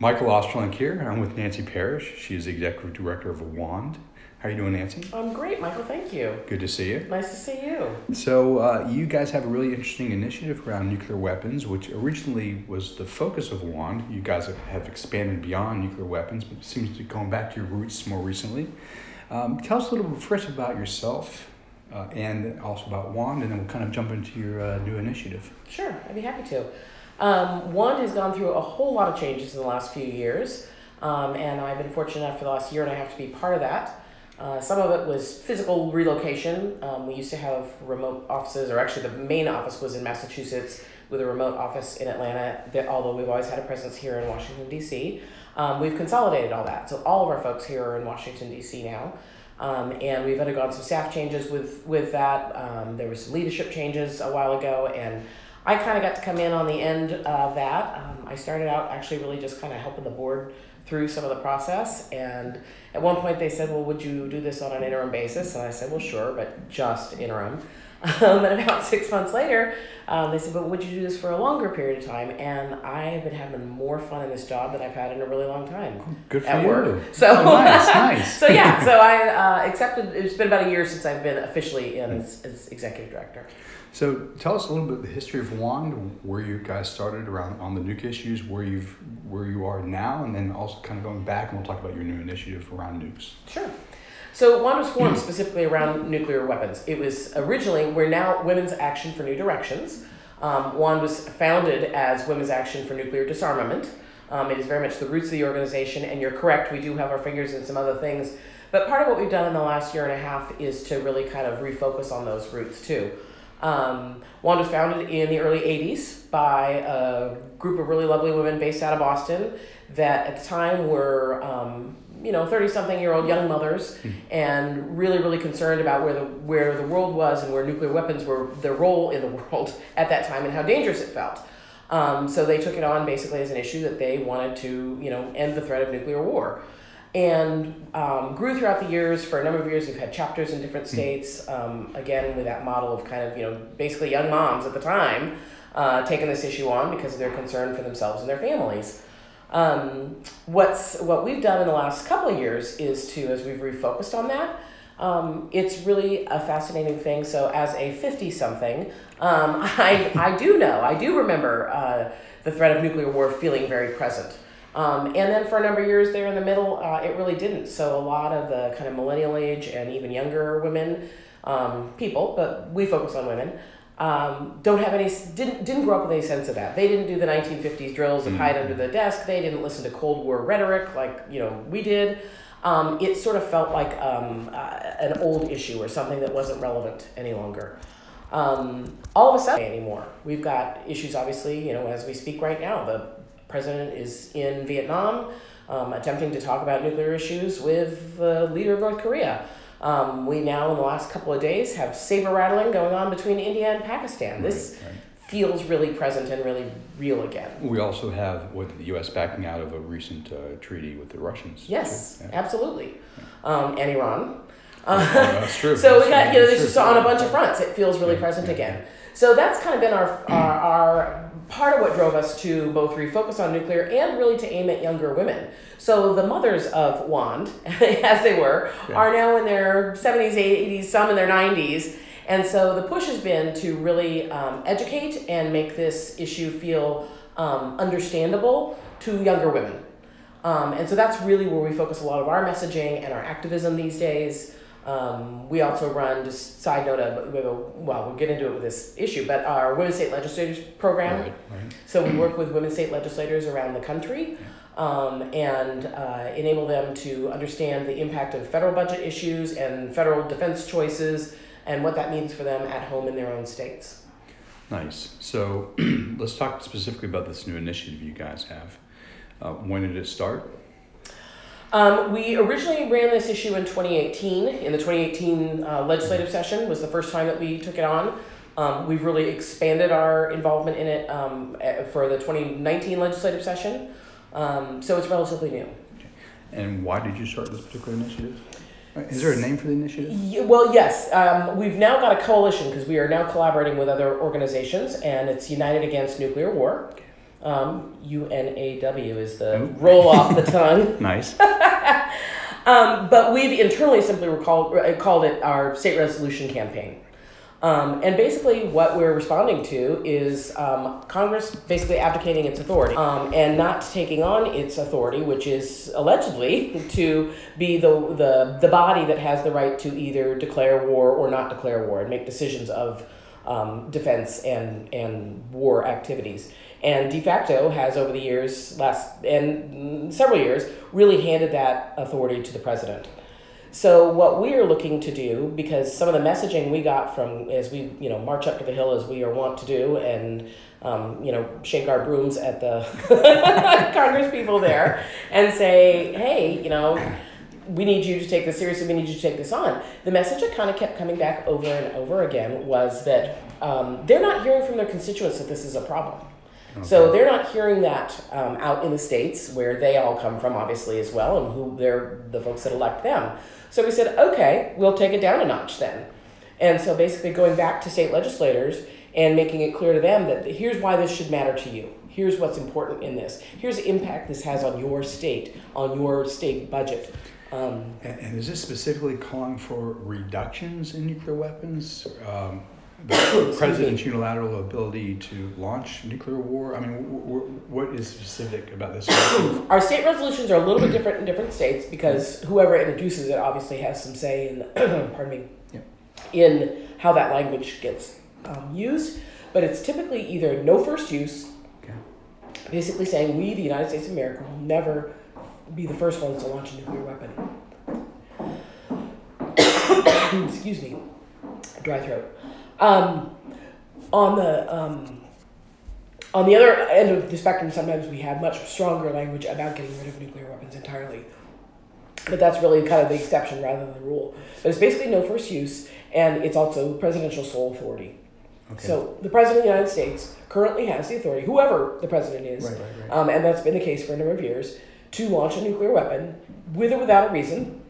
Michael Ostrolenk here. I'm with Nancy Parrish. She is the executive director of WAND. How are you doing, Nancy? I'm great, Michael. Thank you. Good to see you. Nice to see you. So, uh, you guys have a really interesting initiative around nuclear weapons, which originally was the focus of WAND. You guys have, have expanded beyond nuclear weapons, but it seems to be going back to your roots more recently. Um, tell us a little bit first about yourself uh, and also about WAND, and then we'll kind of jump into your uh, new initiative. Sure, I'd be happy to. Um, WAND has gone through a whole lot of changes in the last few years, um, and I've been fortunate enough for the last year and a half to be part of that. Uh, some of it was physical relocation. Um, we used to have remote offices, or actually, the main office was in Massachusetts with a remote office in Atlanta, that, although we've always had a presence here in Washington, D.C. Um, we've consolidated all that. So, all of our folks here are in Washington, D.C. now. Um, and we've undergone some staff changes with, with that. Um, there were some leadership changes a while ago, and I kind of got to come in on the end of that. Um, I started out actually really just kind of helping the board through some of the process. And at one point they said, well, would you do this on an interim basis? And I said, well, sure, but just interim. Um, and about six months later, um, they said, but would you do this for a longer period of time? And I've been having more fun in this job than I've had in a really long time. Good for at you. work. So Oh, nice, nice. so yeah, so I uh, accepted. It's been about a year since I've been officially in as, as executive director. So tell us a little bit of the history of WAND, where you guys started around on the nuke issues, where you've where you are now, and then also kind of going back, and we'll talk about your new initiative around nukes. Sure. So WAND was formed specifically around nuclear weapons. It was originally, we're now Women's Action for New Directions. Um, WAND was founded as Women's Action for Nuclear Disarmament. Um, it is very much the roots of the organization, and you're correct, we do have our fingers in some other things. But part of what we've done in the last year and a half is to really kind of refocus on those roots too. Um, WAND was founded in the early 80s by a group of really lovely women based out of Boston that at the time were um, you know 30 something year old young mothers and really really concerned about where the where the world was and where nuclear weapons were their role in the world at that time and how dangerous it felt. Um, so they took it on basically as an issue that they wanted to you know end the threat of nuclear war. And um, grew throughout the years for a number of years. We've had chapters in different states um, again with that model of kind of you know basically young moms at the time uh, taking this issue on because of their concern for themselves and their families um, what's what we've done in the last couple of years is to as we've refocused on that um, it's really a fascinating thing. So as a 50 something um, I, I do know i do remember uh, the threat of nuclear war feeling very present. Um, and then for a number of years there in the middle uh, it really didn't. So a lot of the kind of millennial age and even younger women um, people but we focus on women um, don't have any didn't didn't grow up with any sense of that. They didn't do the 1950s drills of hide under the desk. They didn't listen to Cold War rhetoric like you know we did. Um, it sort of felt like um, uh, an old issue or something that wasn't relevant any longer. Um, all of a sudden anymore, we've got issues. Obviously, you know, as we speak right now, the president is in Vietnam, um, attempting to talk about nuclear issues with the leader of North Korea. Um, we now, in the last couple of days, have saber rattling going on between India and Pakistan. This Right, right. feels really present and really real again. We also have what the U.S. backing out of a recent uh, treaty with the Russians. Yes, Yeah. absolutely. Um, and Iran. Oh, that's true. So we That's got, you know, true. this is on a bunch of fronts. It feels really Yeah, present yeah, again. So that's kind of been our, our, our part of what drove us to both refocus on nuclear and really to aim at younger women. So the mothers of WAND, as they were, Yeah. are now in their 70s, 80s, some in their 90s. And so the push has been to really um, educate and make this issue feel um, understandable to younger women. Um, and so that's really where we focus a lot of our messaging and our activism these days. Um, we also run, just side note, of, we will- well, we'll get into it with this issue, but our Women State Legislators program. Right, right. So we work with women state legislators around the country um, and uh, enable them to understand the impact of federal budget issues and federal defense choices and what that means for them at home in their own states. Nice. So let's talk specifically about this new initiative you guys have. Uh, when did it start? Um, we originally ran this issue in 2018. In the 2018 uh, legislative session was the first time that we took it on. Um, we've really expanded our involvement in it um, eh, for the 2019 legislative session. Um, so it's relatively new. And why did you start this particular initiative? Is there a name for the initiative? Ye- Well, yes. Um, we've now got a coalition because we are now collaborating with other organizations, and it's United Against Nuclear War. Um, UNAW is the Oh. roll off the tongue. Nice. Um, but we've internally simply recalled, uh, called it our state resolution campaign. Um, and basically, what we're responding to is um, Congress basically abdicating its authority um, and not taking on its authority, which is allegedly to be the, the, the body that has the right to either declare war or not declare war and make decisions of um, defense and, and war activities. And de facto has, over the years, last and several years, really handed that authority to the president. So what we are looking to do, because some of the messaging we got from as we you know march up to the hill as we are wont to do, and um, you know shake our brooms at the Congress people there, and say, hey, you know, we need you to take this seriously. We need you to take this on. The message that kind of kept coming back over and over again was that um, they're not hearing from their constituents that this is a problem. So they're not hearing that um, out in the states where they all come from, obviously as well, and who they're the folks that elect them. So we said, okay, we'll take it down a notch then. And so basically going back to state legislators and making it clear to them that here's why this should matter to you. Here's what's important in this. Here's the impact this has on your state, on your state budget. Um, And, and is this specifically calling for reductions in nuclear weapons? Um, the president's unilateral ability to launch nuclear war? I mean, w- w- what is specific about this? Our state resolutions are a little bit different in different states because whoever introduces it obviously has some say in, pardon me, Yeah. in how that language gets um, used. But it's typically either no first use, Okay. basically saying we, the United States of America, will never be the first ones to launch a nuclear weapon. Excuse me, dry throat. Um, on the um, on the other end of the spectrum, sometimes we have much stronger language about getting rid of nuclear weapons entirely. But that's really kind of the exception rather than the rule. But it's basically no first use, and it's also presidential sole authority. Okay. So the president of the United States currently has the authority, whoever the president is, Right, right, right. um, and that's been the case for a number of years, to launch a nuclear weapon with or without a reason,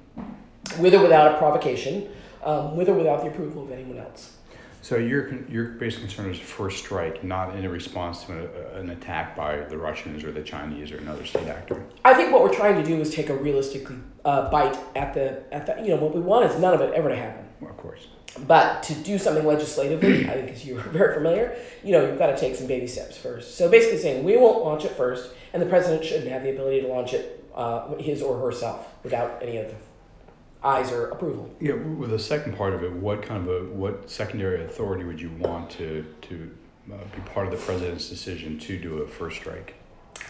with or without a provocation, um, with or without the approval of anyone else. So your your basic concern is first strike, not in a response to a, an attack by the Russians or the Chinese or another state actor. I think what we're trying to do is take a realistic uh, bite at the at the you know what we want is none of it ever to happen. Well, of course. But to do something legislatively, I think as you're very familiar, you know, you've got to take some baby steps first. So basically saying we won't launch it first, and the president shouldn't have the ability to launch it uh, his or herself without any of the eyes or approval. Yeah, with the second part of it, what kind of a what secondary authority would you want to to uh, be part of the president's decision to do a first strike?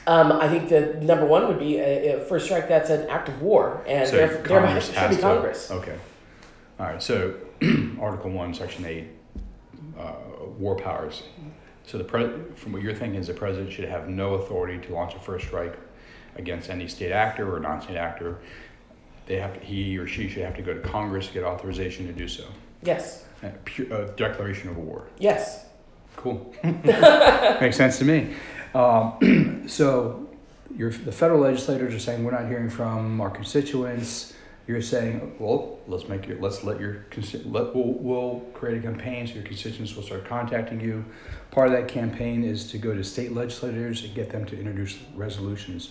Um, I think the number one would be a, a first strike that's an act of war, and So therefore, Congress should be to- Congress. Okay. All right. So, Article One, Section Eight, uh, war powers. So the pre- from what you're thinking is the president should have no authority to launch a first strike against any state actor or non-state actor. They have to, he or she should have to go to Congress to get authorization to do so. Yes, A pure, a declaration of war. yes. Cool. Makes sense to me. Um, so, you're, the federal legislators are saying we're not hearing from our constituents. You're saying, well, let's make your, let's let your let we'll, we'll create a campaign so your constituents will start contacting you. Part of that campaign is to go to state legislators and get them to introduce resolutions.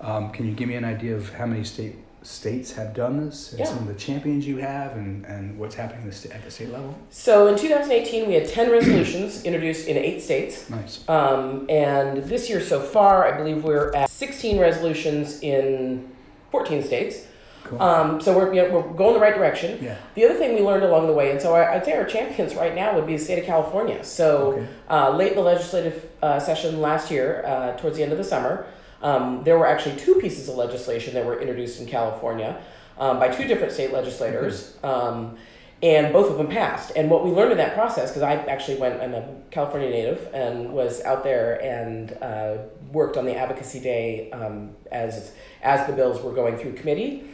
Um, can you give me an idea of how many state states have done this and Yeah. some of the champions you have and, and what's happening at the, sta- at the state level? So in 2018, we had 10 resolutions introduced in eight states. Nice. Um, and this year so far, I believe we're at 16 resolutions in 14 states. Cool. Um, so we're, you know, we're going the right direction. yeah. The other thing we learned along the way, and so I- I'd say our champions right now would be the state of California. So Okay. uh, late in the legislative uh, session last year, uh, towards the end of the summer, um, there were actually two pieces of legislation that were introduced in California um, by two different state legislators, um, and both of them passed. And what we learned in that process, because I actually went, I'm a California native, and was out there and uh, worked on the advocacy day um, as as the bills were going through committee.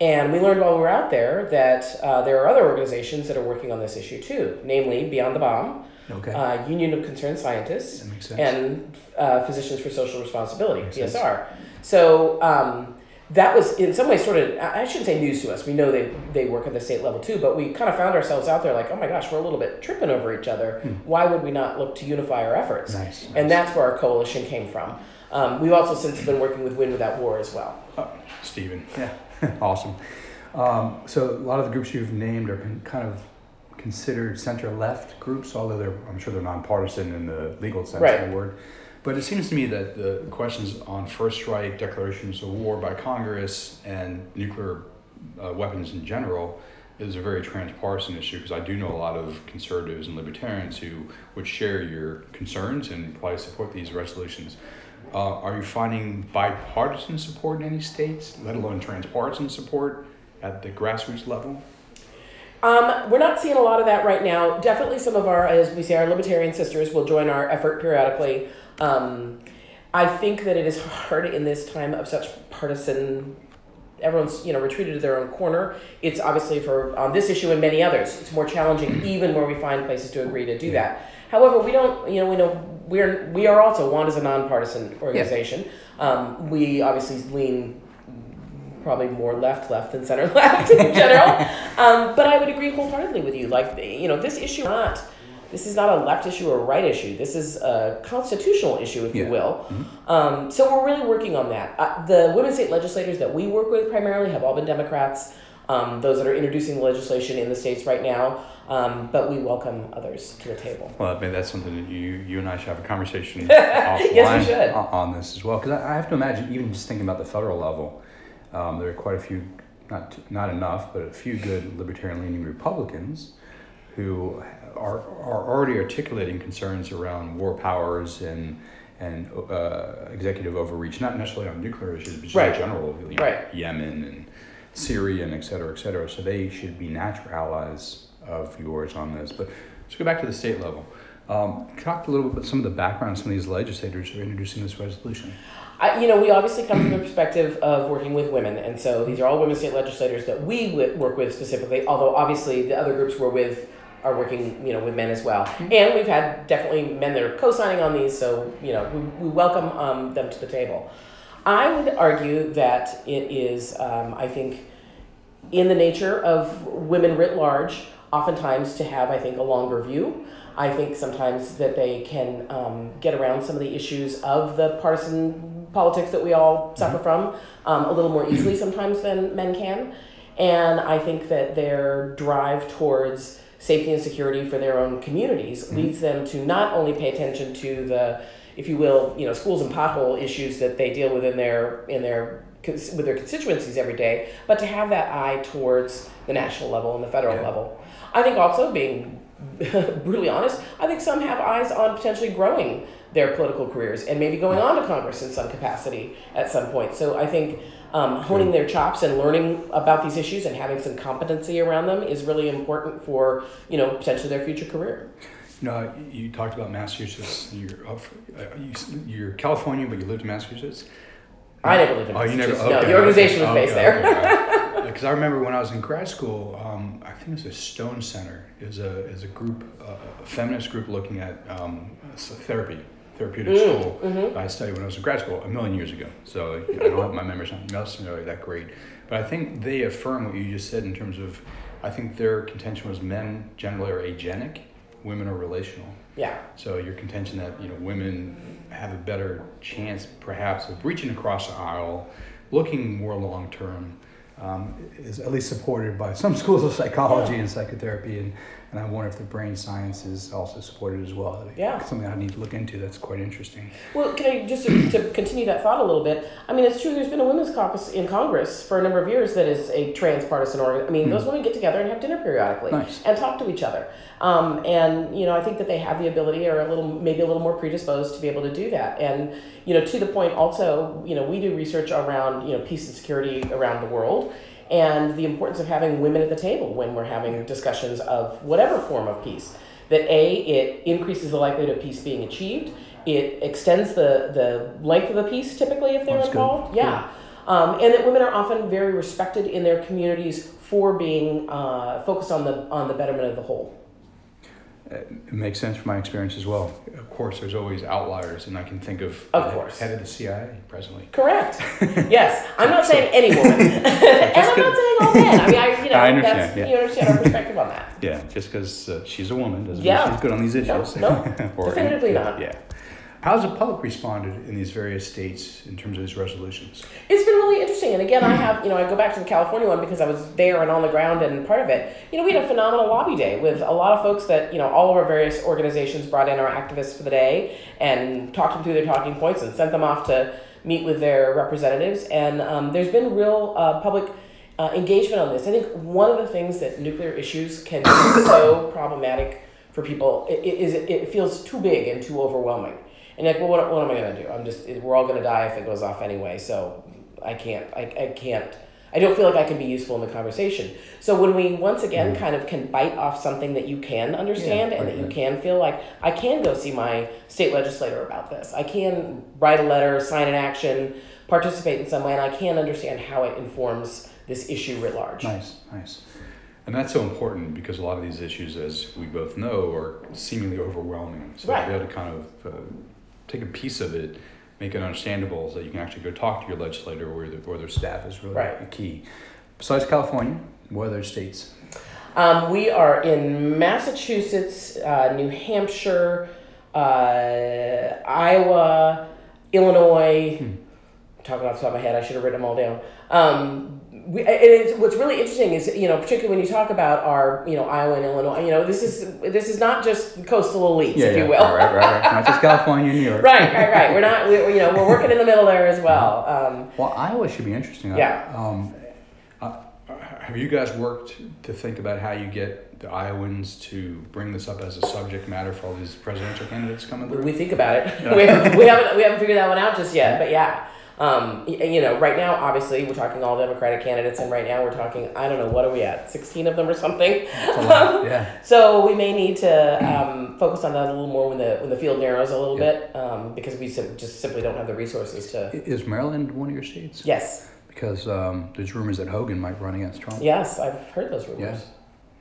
And we learned while we were out there that uh, there are other organizations that are working on this issue too, namely Beyond the Bomb, Okay. uh, Union of Concerned Scientists, that makes sense. and uh, Physicians for Social Responsibility, Makes sense. PSR. So um, that was in some ways sort of I shouldn't say news to us. We know they they work at the state level too, but we kind of found ourselves out there like, oh my gosh, we're a little bit tripping over each other. Hmm. Why would we not look to unify our efforts? Nice, nice. And that's where our coalition came from. Um, we've also since been working with Win Without War as well. Oh, Stephen, yeah, awesome. Um, so a lot of the groups you've named are kind of considered center left groups, although they're I'm sure they're nonpartisan in the legal sense right. of the word. But it seems to me that the questions on first strike, declarations of war by Congress, and nuclear uh, weapons in general is a very transpartisan issue because I do know a lot of conservatives and libertarians who would share your concerns and probably support these resolutions. Uh, are you finding bipartisan support in any states, let alone transpartisan support at the grassroots level? Um, we're not seeing a lot of that right now. Definitely, some of our, as we say, our libertarian sisters will join our effort periodically. Um, I think that it is hard in this time of such partisan. Everyone's you know retreated to their own corner. It's obviously for on this issue and many others. It's more challenging even where we find places to agree to do that. However, we don't you know we know we're we are also one is a nonpartisan organization. Yeah. Um, we obviously lean probably more left left than center left in general. um, but I would agree wholeheartedly with you. Like you know this issue not this is not a left issue or a right issue. This is a constitutional issue, if yeah. you will. Mm-hmm. Um, so we're really working on that. Uh, the women state legislators that we work with primarily have all been Democrats. Um, those that are introducing the legislation in the states right now, um, but we welcome others to the table. Well, I mean, that's something that you you and I should have a conversation offline yes, on this as well, because I, I, have to imagine, even just thinking about the federal level, um, there are quite a few, not not enough, but a few good libertarian-leaning Republicans who are, are already articulating concerns around war powers and and uh, executive overreach, not necessarily on nuclear issues, but just right. in general, you know, right. Yemen and Syria and et cetera, et cetera. So they should be natural allies of yours on this. But let's go back to the state level. Um, talk a little bit about some of the background some of these legislators who are introducing this resolution. I, you know, we obviously come from the perspective of working with women, and so these are all women state legislators that we work with specifically. Although obviously the other groups we're with are working, you know, with men as well. Mm-hmm. And we've had definitely men that are co-signing on these, so you know, we, we welcome um, them to the table. I would argue that it is, um, I think, in the nature of women writ large, oftentimes to have, I think, a longer view. I think sometimes that they can um, get around some of the issues of the partisan politics that we all suffer mm-hmm. from um, a little more easily sometimes than men can. And I think that their drive towards safety and security for their own communities mm-hmm. leads them to not only pay attention to the if you will you know schools and pothole issues that they deal with in their in their with their constituencies every day but to have that eye towards the national level and the federal yeah. level i think also being brutally honest i think some have eyes on potentially growing their political careers and maybe going on to congress in some capacity at some point so i think um, honing their chops and learning about these issues and having some competency around them is really important for you know potentially their future career. You know, you talked about Massachusetts. You're uh, you're California, but you lived in Massachusetts. I never lived in oh, Massachusetts. You never, okay, no, the organization okay, was based okay, there. Because I remember when I was in grad school, um, I think it was a Stone Center. is a is a group, uh, a feminist group looking at um, therapy therapeutic mm, school mm-hmm. I studied when I was in grad school a million years ago. So I don't have my memory's not necessarily that great, but I think they affirm what you just said in terms of, I think their contention was men generally are agenic, women are relational. Yeah. So your contention that you know women have a better chance perhaps of reaching across the aisle, looking more long term. Um, is at least supported by some schools of psychology yeah. and psychotherapy and and I wonder if the brain science is also supported as well. Yeah. Something I need to look into that's quite interesting. Well, can I just to, continue that thought a little bit? I mean, it's true. There's been a women's caucus in Congress for a number of years that is a transpartisan organ. I mean, mm. those women get together and have dinner periodically nice. and talk to each other. Um, and you know, I think that they have the ability, or a little, maybe a little more predisposed to be able to do that. And you know, to the point, also, you know, we do research around you know peace and security around the world and the importance of having women at the table when we're having discussions of whatever form of peace. That A, it increases the likelihood of peace being achieved. It extends the, the length of the peace typically if they're That's involved. Good. Yeah. Um, and that women are often very respected in their communities for being uh, focused on the on the betterment of the whole. It makes sense from my experience as well. Of course, there's always outliers, and I can think of Of the course. head of the CIA presently. Correct. yes, I'm not saying any woman, and I'm good. not saying all men. I mean, I you know I understand, that's yeah. you understand our perspective on that. Yeah, just because uh, she's a woman doesn't Yeah. mean she's good on these issues. no, Or- definitively not. Yeah. How's the public responded in these various states in terms of these resolutions? It's been really interesting, and again, I have you know I go back to the California one because I was there and on the ground and part of it. You know, we had a phenomenal lobby day with a lot of folks that you know all of our various organizations brought in our activists for the day and talked them through their talking points and sent them off to meet with their representatives. And um, there's been real uh, public uh, engagement on this. I think one of the things that nuclear issues can be so problematic for people is it feels too big and too overwhelming. And like, well, what, what am I going to do? I'm just, we're all going to die if it goes off anyway. So I can't, I, I can't, I don't feel like I can be useful in the conversation. So when we once again kind of can bite off something that you can understand Yeah, and right, that you right. can feel like I can go see my state legislator about this. I can write a letter, sign an action, participate in some way, and I can understand how it informs this issue writ large. Nice, nice. And that's so important because a lot of these issues, as we both know, are seemingly overwhelming. So Right. to be able to kind of uh, take a piece of it, make it understandable, so that you can actually go talk to your legislator or, the, or their staff is really Right. key. Besides California, what other states? Um, we are in Massachusetts, uh, New Hampshire, uh, Iowa, Illinois. Hmm. Talking off the top of my head, I should have written them all down. Um, we, and it's, what's really interesting is, you know, particularly when you talk about our, you know, Iowa and Illinois, you know, this is this is not just coastal elites, if you will. Right, right, right. Not just California, and New York. right, right, right. We're not, we, you know, we're working in the middle there as well. Um, Well, Iowa should be interesting. Yeah. Um, uh, have you guys worked to think about how you get the Iowans to bring this up as a subject matter for all these presidential candidates coming through? we think about it. we, haven't, we haven't we haven't figured that one out just yet, but yeah. Um, you know, right now, obviously, we're talking all Democratic candidates, and right now we're talking, I don't know, what are we at, 16 of them or something? Lot. yeah. So we may need to um, focus on that a little more when the when the field narrows a little Yeah. bit, um, because we sim- just simply don't have the resources to. Is Maryland one of your states? Yes, Because um, there's rumors that Hogan might run against Trump. yes, I've heard those rumors.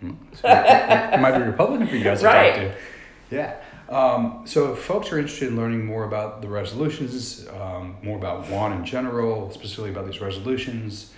Hmm. So it, it might be Republican for you guys to Right. talk to. Yeah. Um, so if folks are interested in learning more about the resolutions, um, more about WAND in general, specifically about these resolutions,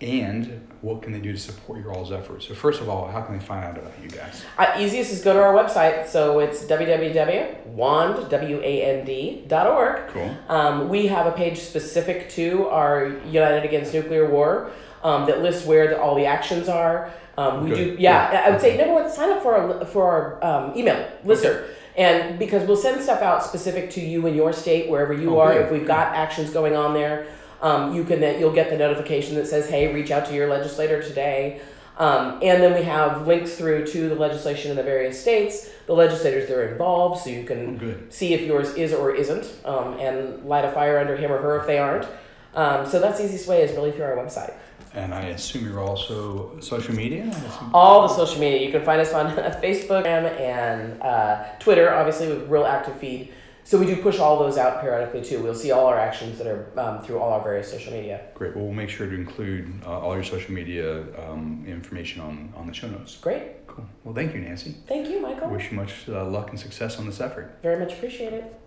and what can they do to support your all's efforts? So first of all, how can they find out about you guys? Uh, easiest is go to our website. So it's www.wand, W-A-N-D, dot org. Cool. Um, we have a page specific to our United Against Nuclear War um, that lists where the, all the actions are. Um, we do, Good. yeah. Good. I would say number one, sign up for our for our um, email lister, and because we'll send stuff out specific to you in your state, wherever you Oh, are. good. If we've got actions going on there, um, you can then you'll get the notification that says, "Hey, reach out to your legislator today." Um, and then we have links through to the legislation in the various states, the legislators that are involved, so you can Oh, see if yours is or isn't, um, and light a fire under him or her if they aren't. Um, so that's the easiest way is really through our website. And I assume you're also social media? All the social media, you can find us on Facebook and uh, Twitter, obviously with real active feed. So we do push all those out periodically too. We'll see all our actions that are um, through all our various social media. Great. Well, we'll make sure to include uh, all your social media um, information on, on the show notes. Great. Cool. Well, thank you, Nancy. Thank you, Michael. Wish you much uh, luck and success on this effort. Very much appreciate it.